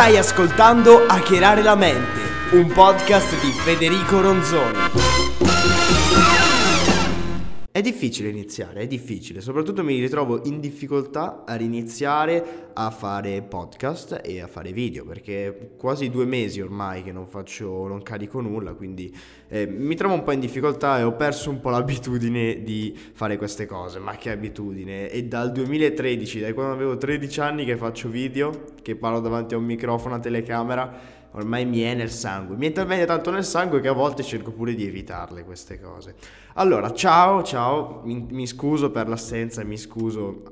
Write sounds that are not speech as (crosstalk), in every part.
Stai ascoltando Hackerare la mente, un podcast di Federico Ronzoni. È difficile iniziare, è difficile, soprattutto mi ritrovo in difficoltà a riniziare a fare podcast e a fare video perché quasi due mesi ormai che non faccio, non carico nulla, quindi eh, mi trovo un po' in difficoltà e ho perso un po' l'abitudine di fare queste cose, ma che abitudine, è dal 2013, da quando avevo 13 anni che faccio video, che parlo davanti a un microfono, a telecamera ormai mi è nel sangue, mi talmente tanto nel sangue che a volte cerco pure di evitarle queste cose. Allora, ciao, ciao, mi, mi scuso per l'assenza, mi scuso,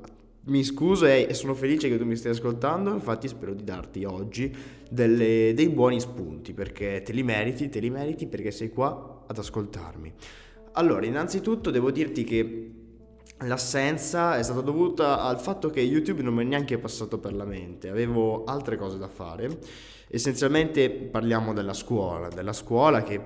mi scuso e, sono felice che tu mi stia ascoltando, infatti spero di darti oggi delle, dei buoni spunti, perché te li meriti, te li meriti perché sei qua ad ascoltarmi. Allora, innanzitutto devo dirti che L'assenza è stata dovuta al fatto che YouTube non mi è neanche passato per la mente, avevo altre cose da fare. Essenzialmente parliamo della scuola, della scuola che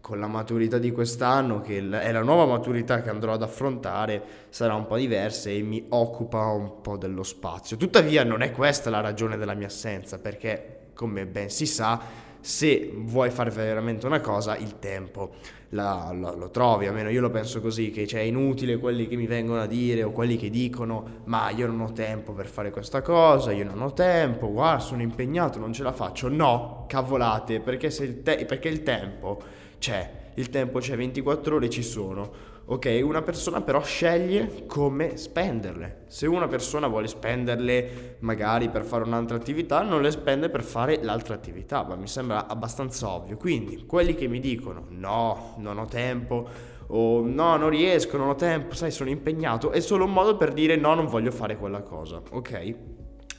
con la maturità di quest'anno, che è la nuova maturità che andrò ad affrontare, sarà un po' diversa e mi occupa un po' dello spazio. Tuttavia non è questa la ragione della mia assenza, perché come ben si sa, se vuoi fare veramente una cosa, il tempo la, la, lo trovi, almeno io lo penso così, che cioè, è inutile quelli che mi vengono a dire o quelli che dicono ma io non ho tempo per fare questa cosa, io non ho tempo, guarda sono impegnato, non ce la faccio. No, cavolate, perché, il, te- perché il tempo c'è, il tempo c'è, 24 ore ci sono ok? Una persona però sceglie come spenderle. Se una persona vuole spenderle magari per fare un'altra attività, non le spende per fare l'altra attività, ma mi sembra abbastanza ovvio. Quindi quelli che mi dicono no, non ho tempo, o no, non riesco, non ho tempo, sai, sono impegnato, è solo un modo per dire no, non voglio fare quella cosa, ok?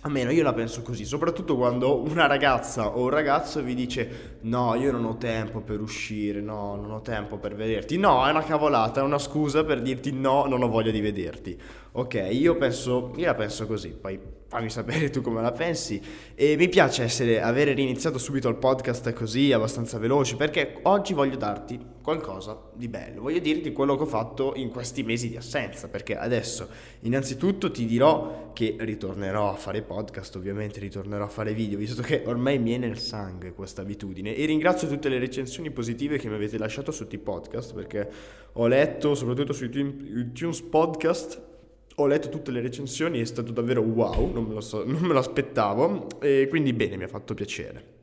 Almeno io la penso così, soprattutto quando una ragazza o un ragazzo vi dice no, io non ho tempo per uscire, no, non ho tempo per vederti. No, è una cavolata, è una scusa per dirti no, non ho voglia di vederti. Ok, io penso, io la penso così, poi fammi sapere tu come la pensi. E mi piace essere, avere riniziato subito il podcast così, abbastanza veloce, perché oggi voglio darti qualcosa di bello. Voglio dirti quello che ho fatto in questi mesi di assenza, perché adesso innanzitutto ti dirò che ritornerò a fare podcast, ovviamente ritornerò a fare video, visto che ormai mi è nel sangue questa abitudine. E ringrazio tutte le recensioni positive che mi avete lasciato sotto i podcast, perché ho letto, soprattutto su iTunes Podcast, ho letto tutte le recensioni, è stato davvero wow, non me lo, so, non me lo aspettavo e quindi bene, mi ha fatto piacere.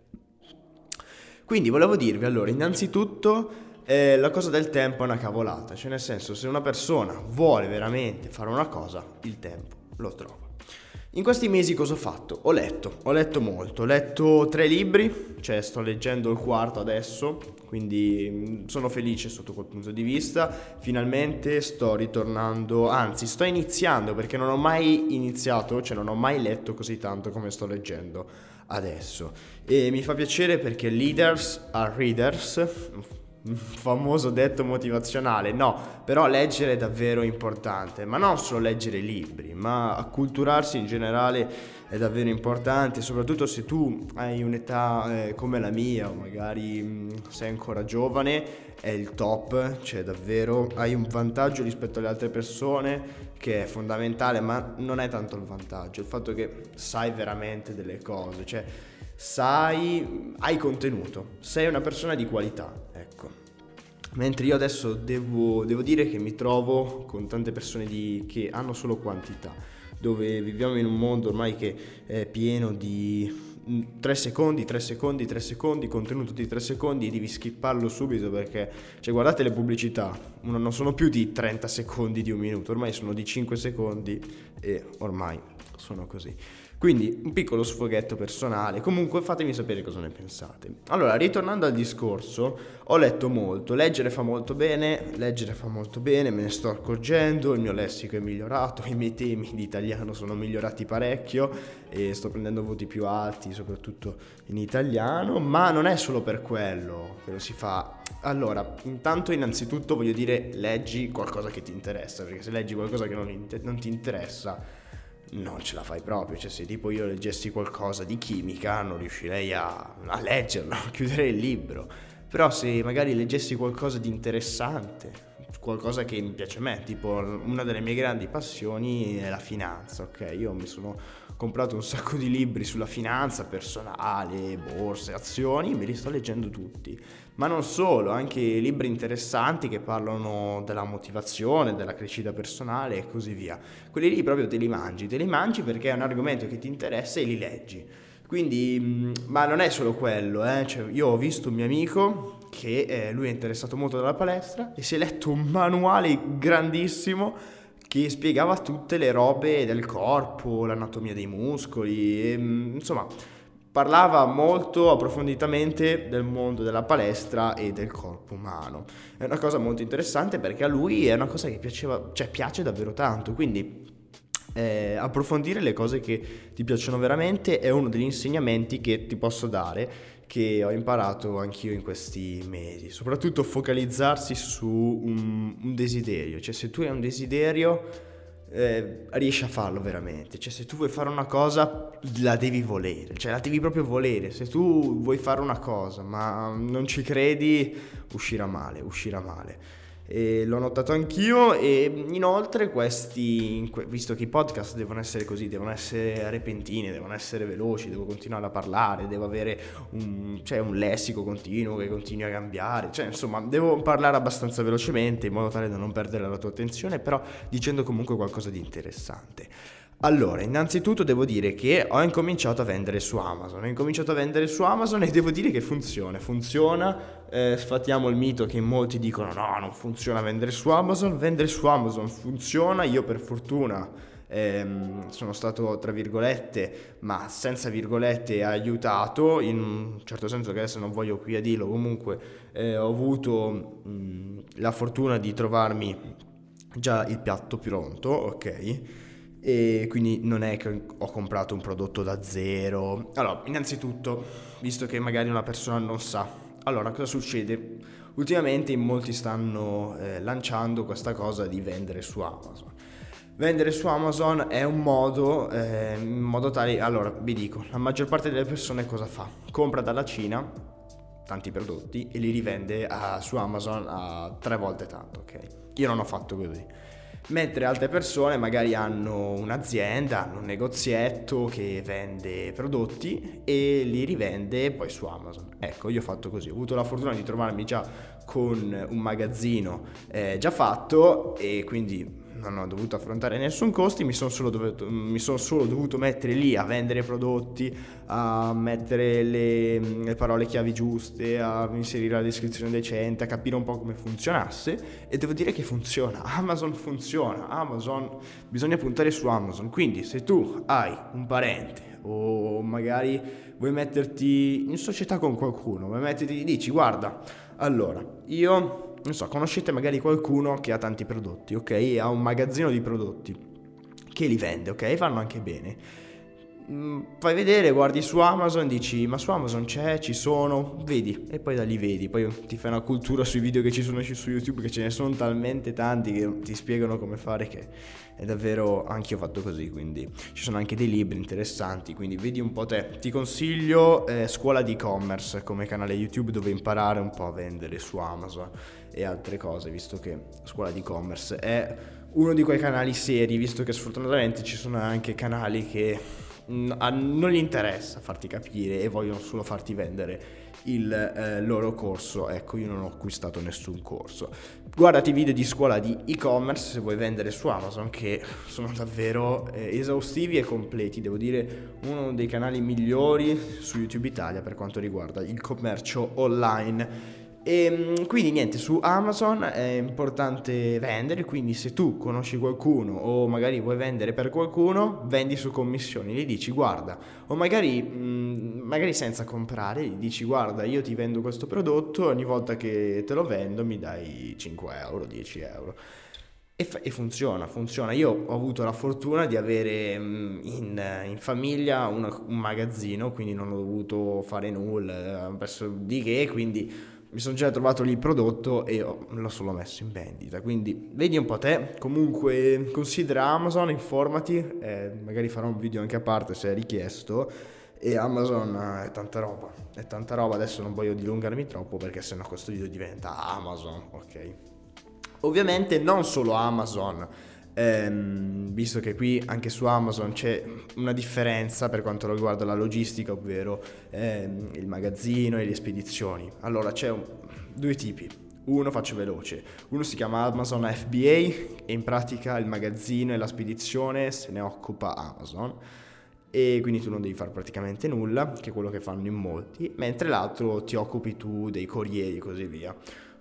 Quindi volevo dirvi allora, innanzitutto eh, la cosa del tempo è una cavolata, cioè nel senso se una persona vuole veramente fare una cosa, il tempo lo trova. In questi mesi cosa ho fatto? Ho letto, ho letto molto, ho letto tre libri, cioè sto leggendo il quarto adesso, quindi mm, sono felice sotto quel punto di vista. Finalmente sto ritornando, anzi sto iniziando perché non ho mai iniziato, cioè non ho mai letto così tanto come sto leggendo adesso. E mi fa piacere perché leaders are readers, famoso detto motivazionale, no, però leggere è davvero importante, ma non solo leggere libri, ma acculturarsi in generale è davvero importante, soprattutto se tu hai un'età eh, come la mia o magari mh, sei ancora giovane, è il top, cioè davvero hai un vantaggio rispetto alle altre persone che è fondamentale, ma non è tanto il vantaggio, il fatto che sai veramente delle cose, cioè sai, hai contenuto, sei una persona di qualità, ecco. Mentre io adesso devo, devo dire che mi trovo con tante persone di, che hanno solo quantità, dove viviamo in un mondo ormai che è pieno di 3 secondi, 3 secondi, 3 secondi, contenuto di 3 secondi devi skipparlo subito perché, cioè guardate le pubblicità, non sono più di 30 secondi di un minuto, ormai sono di 5 secondi e ormai sono così. Quindi un piccolo sfoghetto personale, comunque fatemi sapere cosa ne pensate. Allora, ritornando al discorso, ho letto molto, leggere fa molto bene, leggere fa molto bene, me ne sto accorgendo, il mio lessico è migliorato, (laughs) i miei temi di italiano sono migliorati parecchio e sto prendendo voti più alti, soprattutto in italiano, ma non è solo per quello che lo si fa. Allora, intanto innanzitutto voglio dire leggi qualcosa che ti interessa, perché se leggi qualcosa che non, non ti interessa non ce la fai proprio, cioè se tipo io leggessi qualcosa di chimica non riuscirei a, a leggerlo, (laughs) a chiudere il libro, però se magari leggessi qualcosa di interessante, qualcosa che mi piace a me, tipo una delle mie grandi passioni è la finanza, ok? Io mi sono comprato un sacco di libri sulla finanza personale, borse, azioni, me li sto leggendo tutti. Ma non solo, anche libri interessanti che parlano della motivazione, della crescita personale e così via. Quelli lì proprio te li mangi, te li mangi perché è un argomento che ti interessa e li leggi. Quindi, mm, ma non è solo quello, eh? cioè, io ho visto un mio amico che eh, lui è interessato molto dalla palestra e si è letto un manuale grandissimo che spiegava tutte le robe del corpo, l'anatomia dei muscoli, e, mm, insomma parlava molto approfonditamente del mondo della palestra e del corpo umano. È una cosa molto interessante perché a lui è una cosa che piaceva, cioè piace davvero tanto, quindi eh, approfondire le cose che ti piacciono veramente è uno degli insegnamenti che ti posso dare che ho imparato anch'io in questi mesi, soprattutto focalizzarsi su un, un desiderio, cioè se tu hai un desiderio eh, riesci a farlo veramente, cioè se tu vuoi fare una cosa la devi volere, cioè la devi proprio volere, se tu vuoi fare una cosa ma non ci credi uscirà male, uscirà male e l'ho notato anch'io e inoltre questi, visto che i podcast devono essere così, devono essere repentini, devono essere veloci, devo continuare a parlare, devo avere un, cioè un lessico continuo che continui a cambiare, cioè insomma devo parlare abbastanza velocemente in modo tale da non perdere la tua attenzione, però dicendo comunque qualcosa di interessante. Allora, innanzitutto devo dire che ho incominciato a vendere su Amazon. Ho incominciato a vendere su Amazon e devo dire che funziona. Funziona, eh, sfattiamo il mito che molti dicono no, non funziona vendere su Amazon. Vendere su Amazon funziona. Io per fortuna ehm, sono stato, tra virgolette, ma senza virgolette, aiutato. In un certo senso che adesso non voglio qui a dirlo, comunque eh, ho avuto mh, la fortuna di trovarmi già il piatto pronto, ok? E quindi non è che ho comprato un prodotto da zero. Allora, innanzitutto, visto che magari una persona non sa, allora cosa succede? Ultimamente in molti stanno eh, lanciando questa cosa di vendere su Amazon. Vendere su Amazon è un modo, eh, in modo tale, allora vi dico, la maggior parte delle persone cosa fa? Compra dalla Cina tanti prodotti e li rivende a, su Amazon a tre volte tanto, ok? Io non ho fatto così mentre altre persone magari hanno un'azienda, hanno un negozietto che vende prodotti e li rivende poi su Amazon. Ecco, io ho fatto così, ho avuto la fortuna di trovarmi già con un magazzino eh, già fatto e quindi non ho dovuto affrontare nessun costo, mi sono solo sono solo dovuto mettere lì a vendere prodotti, a mettere le, le, parole chiavi giuste, a inserire la descrizione decente, a capire un po' come funzionasse. E devo dire che funziona, (laughs) Amazon funziona, Amazon, bisogna puntare su Amazon, quindi se tu hai un parente o magari vuoi metterti in società con qualcuno, vuoi metterti, dici guarda, allora io non so, conoscete magari qualcuno che ha tanti prodotti, ok? Ha un magazzino di prodotti che li vende, ok? Vanno anche bene. Mm, fai vedere, guardi su Amazon, dici ma su Amazon c'è, ci sono, vedi. E poi da lì vedi, poi ti fai una cultura sui video che ci sono su YouTube che ce ne sono talmente tanti che ti spiegano come fare che è davvero, anche io ho fatto così, quindi ci sono anche dei libri interessanti, quindi vedi un po' te. Ti consiglio eh, Scuola di e-commerce come canale YouTube dove imparare un po' a vendere su Amazon e altre cose, visto che Scuola di e-commerce è uno di quei canali seri, visto che sfortunatamente ci sono anche canali che non gli interessa farti capire e vogliono solo farti vendere il eh, loro corso. Ecco, io non ho acquistato nessun corso. Guardati video di scuola di e-commerce se vuoi vendere su Amazon che sono davvero eh, esaustivi e completi. Devo dire uno dei canali migliori su YouTube Italia per quanto riguarda il commercio online e ehm, quindi niente, su Amazon è importante vendere, quindi se tu conosci qualcuno o magari vuoi vendere per qualcuno, vendi su commissioni, gli dici guarda, o magari, mh, magari senza comprare, gli dici guarda io ti vendo questo prodotto, ogni volta che te lo vendo mi dai 5 euro, 10 euro. E, fa- e funziona, funziona. Io ho avuto la fortuna di avere in, in famiglia una, un magazzino, quindi non ho dovuto fare nulla, perso di che, quindi mi sono già trovato lì il prodotto e l'ho solo messo in vendita. Quindi vedi un po' te. Comunque considera Amazon, informati, eh, magari farò un video anche a parte se è richiesto. E Amazon è tanta roba, è tanta roba. Adesso non voglio dilungarmi troppo perché sennò questo video diventa Amazon, ok? Ovviamente non solo Amazon, ehm, visto che qui anche su Amazon c'è una differenza per quanto riguarda la logistica, ovvero ehm, il magazzino e le spedizioni. Allora c'è un, due tipi. Uno faccio veloce, uno si chiama Amazon FBA e in pratica il magazzino e la spedizione se ne occupa Amazon e quindi tu non devi fare praticamente nulla, che è quello che fanno in molti, mentre l'altro ti occupi tu dei corrieri e così via.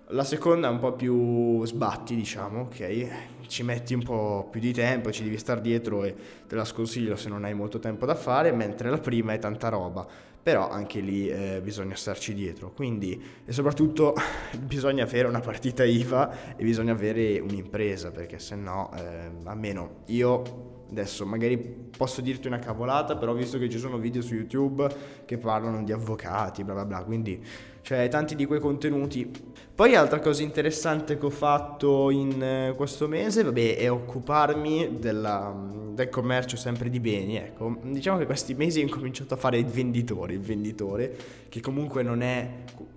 La seconda è un po' più sbatti, diciamo, ok? Ci metti un po' più di tempo, ci devi stare dietro e te la sconsiglio se non hai molto tempo da fare, mentre la prima è tanta roba, però anche lì eh, bisogna starci dietro. Quindi, e soprattutto (laughs) bisogna avere una partita IVA e bisogna avere un'impresa, perché se no, eh, almeno io Adesso magari posso dirti una cavolata, però visto che ci sono video su YouTube che parlano di avvocati, bla bla bla, quindi cioè tanti di quei contenuti. Poi altra cosa interessante che ho fatto in eh, questo mese, vabbè, è occuparmi della, del commercio sempre di beni, ecco. Diciamo che questi mesi ho incominciato a fare il venditore, il venditore, che comunque non è,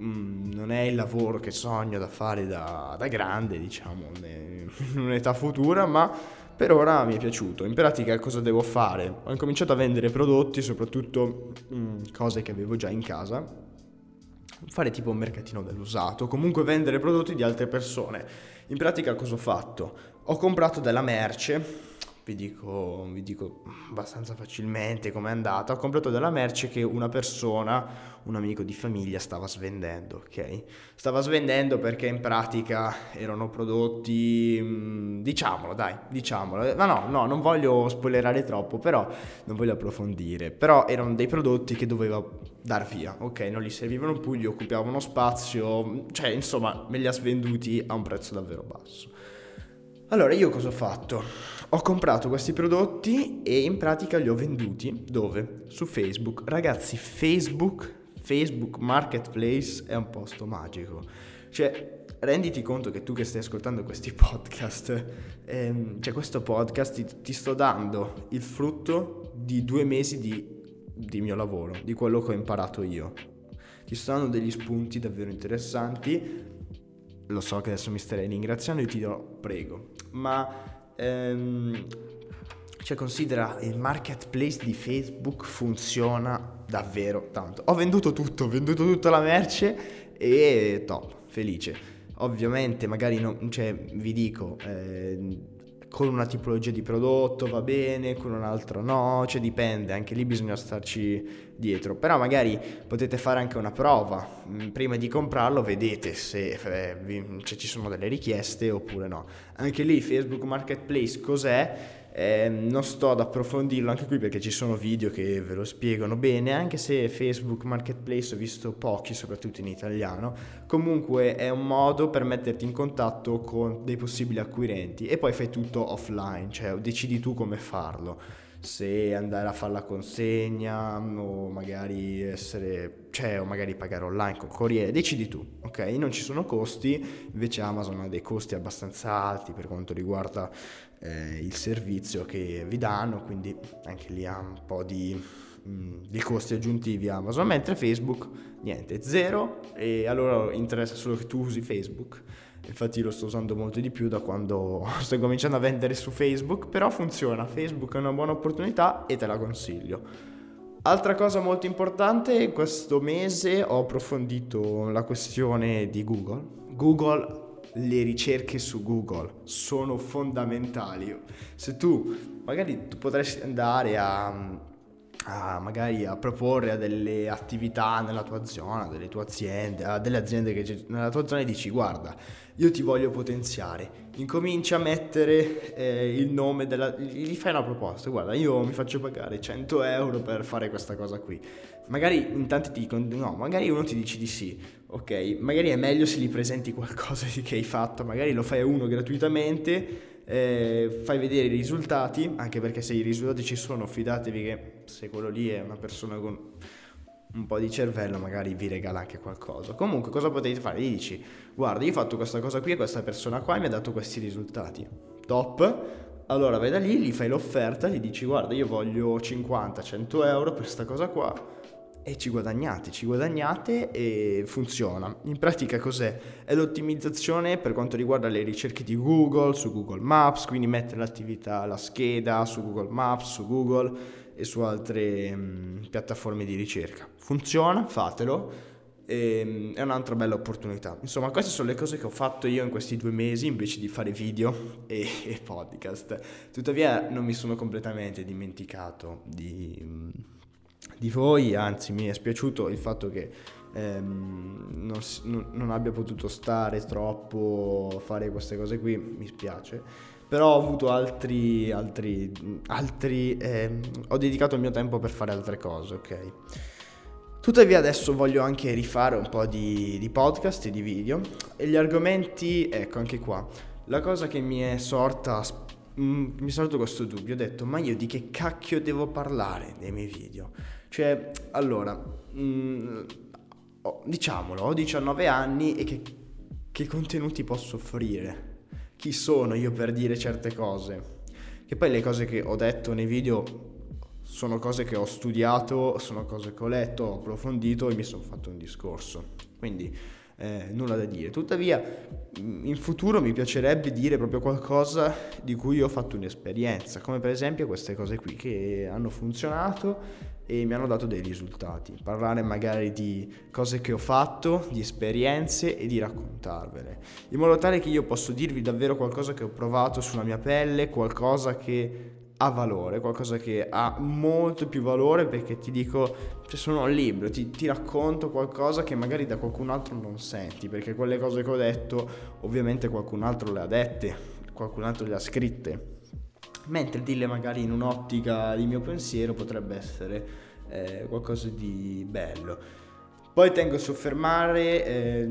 mm, non è il lavoro che sogno da fare da, da grande, diciamo, in un'età futura, ma per ora mi è piaciuto. In pratica cosa devo fare? Ho incominciato a vendere prodotti, soprattutto mh, mm, cose che avevo già in casa. Fare tipo un mercatino dell'usato, comunque vendere prodotti di altre persone. In pratica cosa ho fatto? Ho comprato della merce vi dico, vi dico abbastanza facilmente com'è andata. Ho comprato della merce che una persona, un amico di famiglia, stava svendendo, ok? Stava svendendo perché in pratica erano prodotti, mm, diciamolo dai, diciamolo. Ma no, no, non voglio spoilerare troppo, però non voglio approfondire. Però erano dei prodotti che doveva dar via, ok? Non gli servivano più, gli occupavano spazio, cioè insomma me li ha svenduti a un prezzo davvero basso. Allora io cosa ho fatto? Ho comprato questi prodotti e in pratica li ho venduti dove? Su Facebook. Ragazzi, Facebook, Facebook Marketplace è un posto magico. Cioè, renditi conto che tu che stai ascoltando questi podcast, ehm, cioè questo podcast ti, ti, sto dando il frutto di due mesi di, di mio lavoro, di quello che ho imparato io. Ti sto dando degli spunti davvero interessanti lo so che adesso mi starei ringraziando e ti dirò prego, ma ehm, cioè considera il marketplace di Facebook funziona davvero tanto. Ho venduto tutto, ho venduto tutta la merce e top, felice. Ovviamente magari non, cioè, vi dico, eh, con una tipologia di prodotto va bene, con un'altra no, cioè dipende, anche lì bisogna starci dietro, però magari potete fare anche una prova, mm, prima di comprarlo vedete se eh, cioè, ci sono delle richieste oppure no. Anche lì Facebook Marketplace cos'è? Eh, non sto ad approfondirlo anche qui perché ci sono video che ve lo spiegano bene, anche se Facebook Marketplace ho visto pochi, soprattutto in italiano. Comunque è un modo per metterti in contatto con dei possibili acquirenti e poi fai tutto offline, cioè decidi tu come farlo se andare a fare la consegna o magari essere, cioè, o magari pagare online con corriere, decidi tu, ok? Non ci sono costi, invece Amazon ha dei costi abbastanza alti per quanto riguarda eh, il servizio che vi danno, quindi anche lì ha un po' di, mh, mm, di costi aggiuntivi Amazon, mentre Facebook niente, zero e allora interessa solo che tu usi Facebook infatti lo sto usando molto di più da quando (laughs) sto cominciando a vendere su Facebook, però funziona, Facebook è una buona opportunità e te la consiglio. Altra cosa molto importante, questo mese ho approfondito la questione di Google. Google, le ricerche su Google sono fondamentali. Se tu magari tu potresti andare a a magari a proporre a delle attività nella tua zona, delle tue aziende, a delle aziende che nella tua zona e dici guarda, io ti voglio potenziare, incomincia a mettere eh, il nome della... gli fai una proposta, guarda io mi faccio pagare 100 euro per fare questa cosa qui. Magari in tanti ti dicono no, magari uno ti dice di sì, ok, magari è meglio se gli presenti qualcosa che hai fatto, magari lo fai a uno gratuitamente eh, fai vedere i risultati, anche perché se i risultati ci sono, fidatevi che se quello lì è una persona con un po' di cervello, magari vi regala anche qualcosa. Comunque, cosa potete fare? Gli dici, guarda, io ho fatto questa cosa qui e questa persona qua mi ha dato questi risultati. Top. Allora vai da lì, gli fai l'offerta, gli dici, guarda, io voglio 50-100 euro per questa cosa qua e ci guadagnate, ci guadagnate e funziona. In pratica cos'è? È l'ottimizzazione per quanto riguarda le ricerche di Google su Google Maps, quindi mettere l'attività, la scheda su Google Maps, su Google e su altre mh, piattaforme di ricerca. Funziona, fatelo. E, mm, è un'altra bella opportunità. Insomma, queste sono le cose che ho fatto io in questi due mesi invece di fare video (laughs) e, e podcast. Tuttavia, non mi sono completamente dimenticato di mm, di voi, anzi mi è spiaciuto il fatto che ehm, non, non, abbia potuto stare troppo a fare queste cose qui, mi spiace, però ho avuto altri, altri, altri ehm, ho dedicato il mio tempo per fare altre cose, ok? Tuttavia adesso voglio anche rifare un po' di, di podcast e di video e gli argomenti, ecco anche qua, la cosa che mi è sorta mi è sorto questo dubbio, ho detto ma io di che cacchio devo parlare nei miei video? Cioè, allora, mh, mm, diciamolo, ho 19 anni e che, che contenuti posso offrire? Chi sono io per dire certe cose? Che poi le cose che ho detto nei video sono cose che ho studiato, sono cose che ho letto, ho approfondito e mi sono fatto un discorso. Quindi eh, nulla da dire. Tuttavia, mm, in futuro mi piacerebbe dire proprio qualcosa di cui ho fatto un'esperienza, come per esempio queste cose qui che hanno funzionato e mi hanno dato dei risultati. Parlare magari di cose che ho fatto, di esperienze e di raccontarvele, in modo tale che io posso dirvi davvero qualcosa che ho provato sulla mia pelle, qualcosa che ha valore, qualcosa che ha molto più valore perché ti dico, cioè sono un libro, ti, ti, racconto qualcosa che magari da qualcun altro non senti, perché quelle cose che ho detto ovviamente qualcun altro le ha dette, qualcun altro le ha scritte mentre dirle magari in un'ottica di mio pensiero potrebbe essere eh, qualcosa di bello. Poi tengo a soffermare, eh,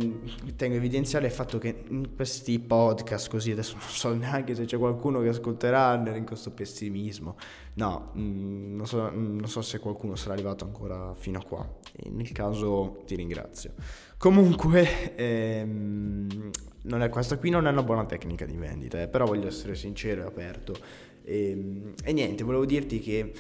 tengo a evidenziare il fatto che in questi podcast così, adesso non so neanche se c'è qualcuno che ascolterà in questo pessimismo, no, mh, mm, non, so, non, so, se qualcuno sarà arrivato ancora fino a qua, nel caso ti ringrazio. Comunque, ehm, è, questa qui non è una buona tecnica di vendita, eh, però voglio essere sincero e aperto. E, ehm, e niente, volevo dirti che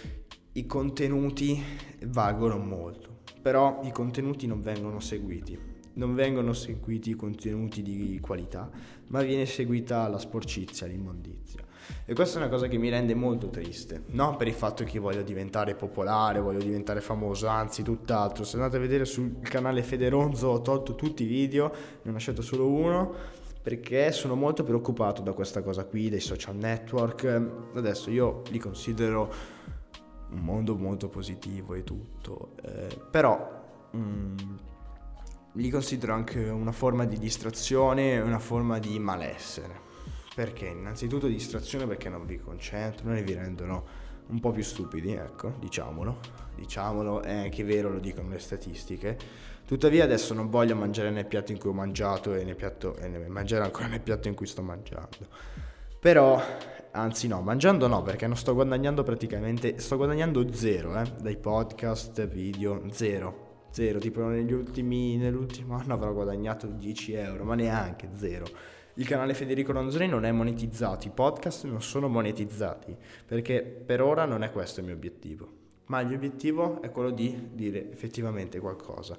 i contenuti valgono molto, però i contenuti non vengono seguiti. Non vengono seguiti i contenuti di qualità, ma viene seguita la sporcizia, l'immondizia. E questa è una cosa che mi rende molto triste, non per il fatto che voglio diventare popolare, voglio diventare famoso, anzi tutt'altro. Se andate a vedere sul canale Federonzo ho tolto tutti i video, ne ho lasciato solo uno perché sono molto preoccupato da questa cosa qui, dei social network. Adesso io li considero un mondo molto positivo e tutto, eh, però mm, li considero anche una forma di distrazione e una forma di malessere. Perché? Innanzitutto distrazione perché non vi concentrano e vi rendono un po' più stupidi, ecco, diciamolo. Diciamolo, è anche vero, lo dicono le statistiche Tuttavia adesso non voglio mangiare nel piatto in cui ho mangiato e, nel piatto, e mangiare ancora nel piatto in cui sto mangiando. Però, anzi no, mangiando no, perché non sto guadagnando praticamente, sto guadagnando zero, eh, dai podcast, video, zero. Zero, tipo negli ultimi, nell'ultimo anno avrò guadagnato 10 euro, ma neanche zero. Il canale Federico Ronzoni non è monetizzato, i podcast non sono monetizzati, perché per ora non è questo il mio obiettivo. Ma il mio obiettivo è quello di dire effettivamente qualcosa.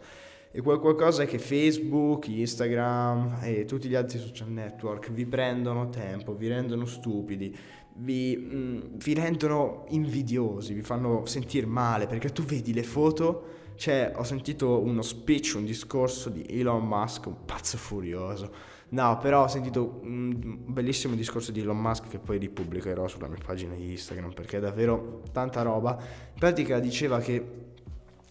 E quel qualcosa è che Facebook, Instagram e tutti gli altri social network vi prendono tempo, vi rendono stupidi, vi, mh, mm, vi rendono invidiosi, vi fanno sentire male perché tu vedi le foto. Cioè, ho sentito uno speech, un discorso di Elon Musk, un pazzo furioso. No, però ho sentito un bellissimo discorso di Elon Musk che poi ripubblicherò sulla mia pagina Instagram perché è davvero tanta roba. In pratica diceva che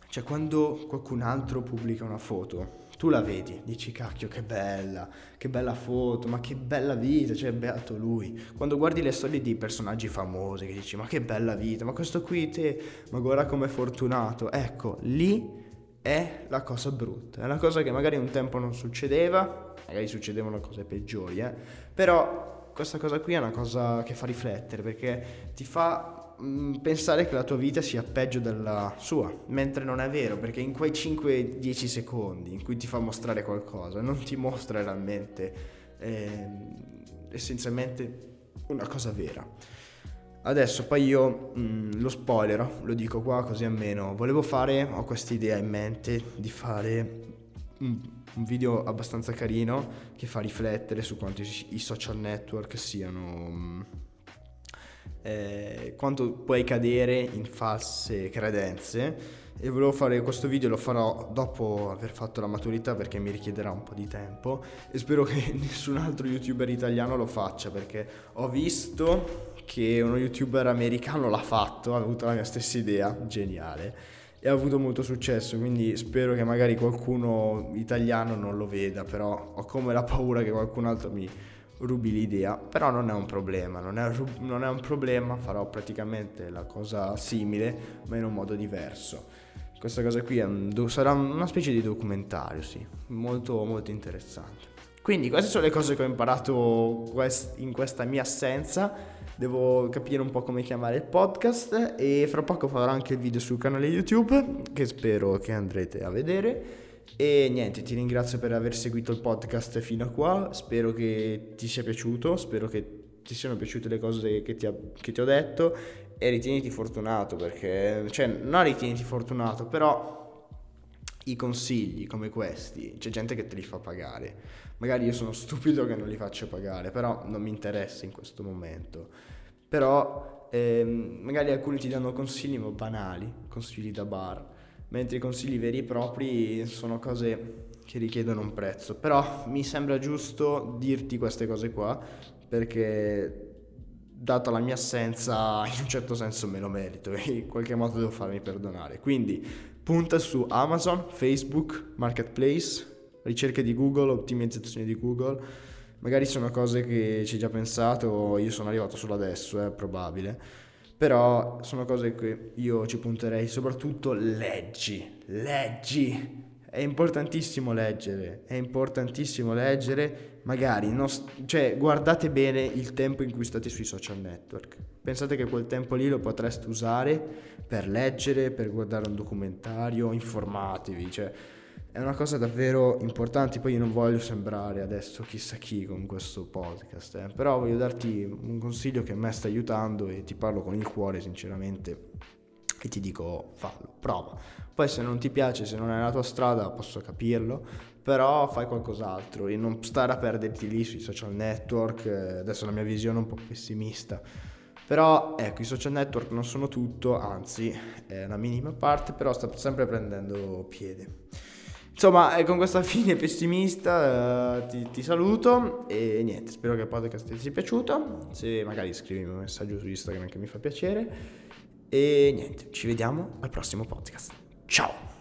cioè, quando qualcun altro pubblica una foto, tu la vedi, dici cacchio che bella, che bella foto, ma che bella vita, cioè beato lui. Quando guardi le storie di personaggi famosi che dici ma che bella vita, ma questo qui te, ma guarda com'è fortunato. Ecco, lì è la cosa brutta, è una cosa che magari un tempo non succedeva, magari succedevano cose peggiori, eh? però questa cosa qui è una cosa che fa riflettere perché ti fa Mm, pensare che la tua vita sia peggio della sua, mentre non è vero, perché in quei 5-10 secondi in cui ti fa mostrare qualcosa, non ti mostra realmente, eh, essenzialmente, una cosa vera. Adesso poi io mh, mm, lo spoilerò, lo dico qua così almeno. Volevo fare, ho questa idea in mente di fare un, un, video abbastanza carino che fa riflettere su quanto i, i social network siano... Mh, mm, eh, quanto puoi cadere in false credenze e volevo fare questo video lo farò dopo aver fatto la maturità perché mi richiederà un po' di tempo e spero che (laughs) nessun altro youtuber italiano lo faccia perché ho visto che uno youtuber americano l'ha fatto, ha avuto la mia stessa idea, geniale, e ha avuto molto successo, quindi spero che magari qualcuno italiano non lo veda, però ho come la paura che qualcun altro mi rubi l'idea, però non è un problema, non è, non è un problema, farò praticamente la cosa simile, ma in un modo diverso. Questa cosa qui un, sarà una specie di documentario, sì, molto molto interessante. Quindi queste sono le cose che ho imparato in questa mia assenza devo capire un po' come chiamare il podcast e fra poco farò anche il video sul canale YouTube che spero che andrete a vedere. E niente, ti ringrazio per aver seguito il podcast fino a qua, spero che ti sia piaciuto, spero che ti siano piaciute le cose che ti, ha, che ti ho detto e ritieniti fortunato perché, cioè, non ritieniti fortunato, però i consigli come questi, c'è gente che te li fa pagare. Magari io sono (laughs) stupido che non li faccio pagare, però non mi interessa in questo momento. Però ehm, magari alcuni ti danno consigli ma banali, consigli da bar, mentre i consigli veri e propri sono cose che richiedono un prezzo. Però mi sembra giusto dirti queste cose qua perché data la mia assenza in un certo senso me lo merito (laughs) e in qualche modo devo farmi perdonare. Quindi punta su Amazon, Facebook, Marketplace, ricerche di Google, ottimizzazione di Google. Magari sono cose che ci hai già pensato, io sono arrivato solo adesso, è probabile. Però sono cose che io ci punterei, soprattutto leggi, leggi. È importantissimo leggere, è importantissimo leggere, magari, non, cioè guardate bene il tempo in cui state sui social network. Pensate che quel tempo lì lo potreste usare per leggere, per guardare un documentario, informatevi, cioè è una cosa davvero importante. Poi io non voglio sembrare adesso chissà chi con questo podcast, eh. però voglio darti un consiglio che a me sta aiutando e ti parlo con il cuore, sinceramente. E ti dico fallo, prova. Poi se non ti piace, se non è la tua strada, posso capirlo, però fai qualcos'altro e non stare a perderti lì sui social network. Eh, adesso la mia visione è un po' pessimista però ecco, i social network non sono tutto, anzi è una minima parte, però sta sempre prendendo piede. Insomma, con questa (laughs) fine pessimista uh, ti, ti, saluto e niente, spero che il podcast ti sia piaciuto. Se magari scrivimi un messaggio su Instagram che mi fa piacere. E niente, ci vediamo al prossimo podcast. Ciao!